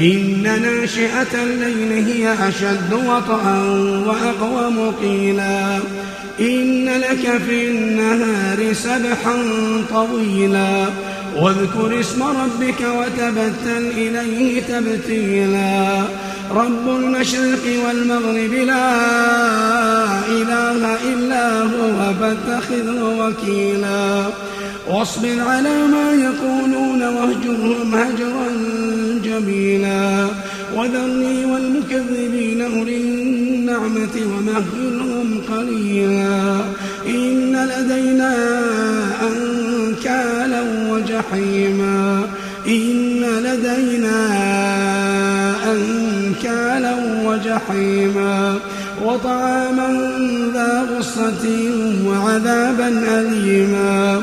إن ناشئة الليل هي أشد وطئا وأقوم قيلا. إن لك في النهار سبحا طويلا. واذكر اسم ربك وتبتل إليه تبتيلا. رب المشرق والمغرب لا إله إلا هو فاتخذه وكيلا. واصبر على ما يقولون واهجرهم هجرا جميلا وذرني والمكذبين أولي النعمة ومهلهم قليلا. إن لدينا أنكالا وجحيما. إن لدينا أنكالا وجحيما. وطعاما ذا غصة وعذابا أليما.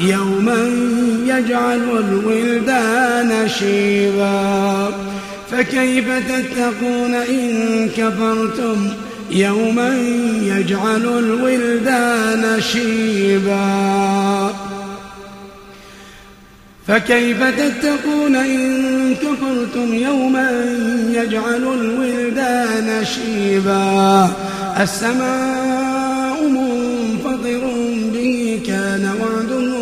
يوما يجعل الولدان شيبا. فكيف تتقون إن كفرتم؟ يوما يجعل الولدان شيبا. فكيف تتقون إن كفرتم؟ يوما يجعل الولدان شيبا. السماء منفطر به كان وعده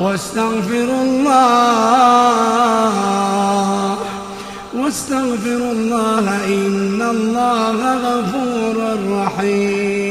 واستغفر الله. واستغفر الله إن الله غفور رحيم.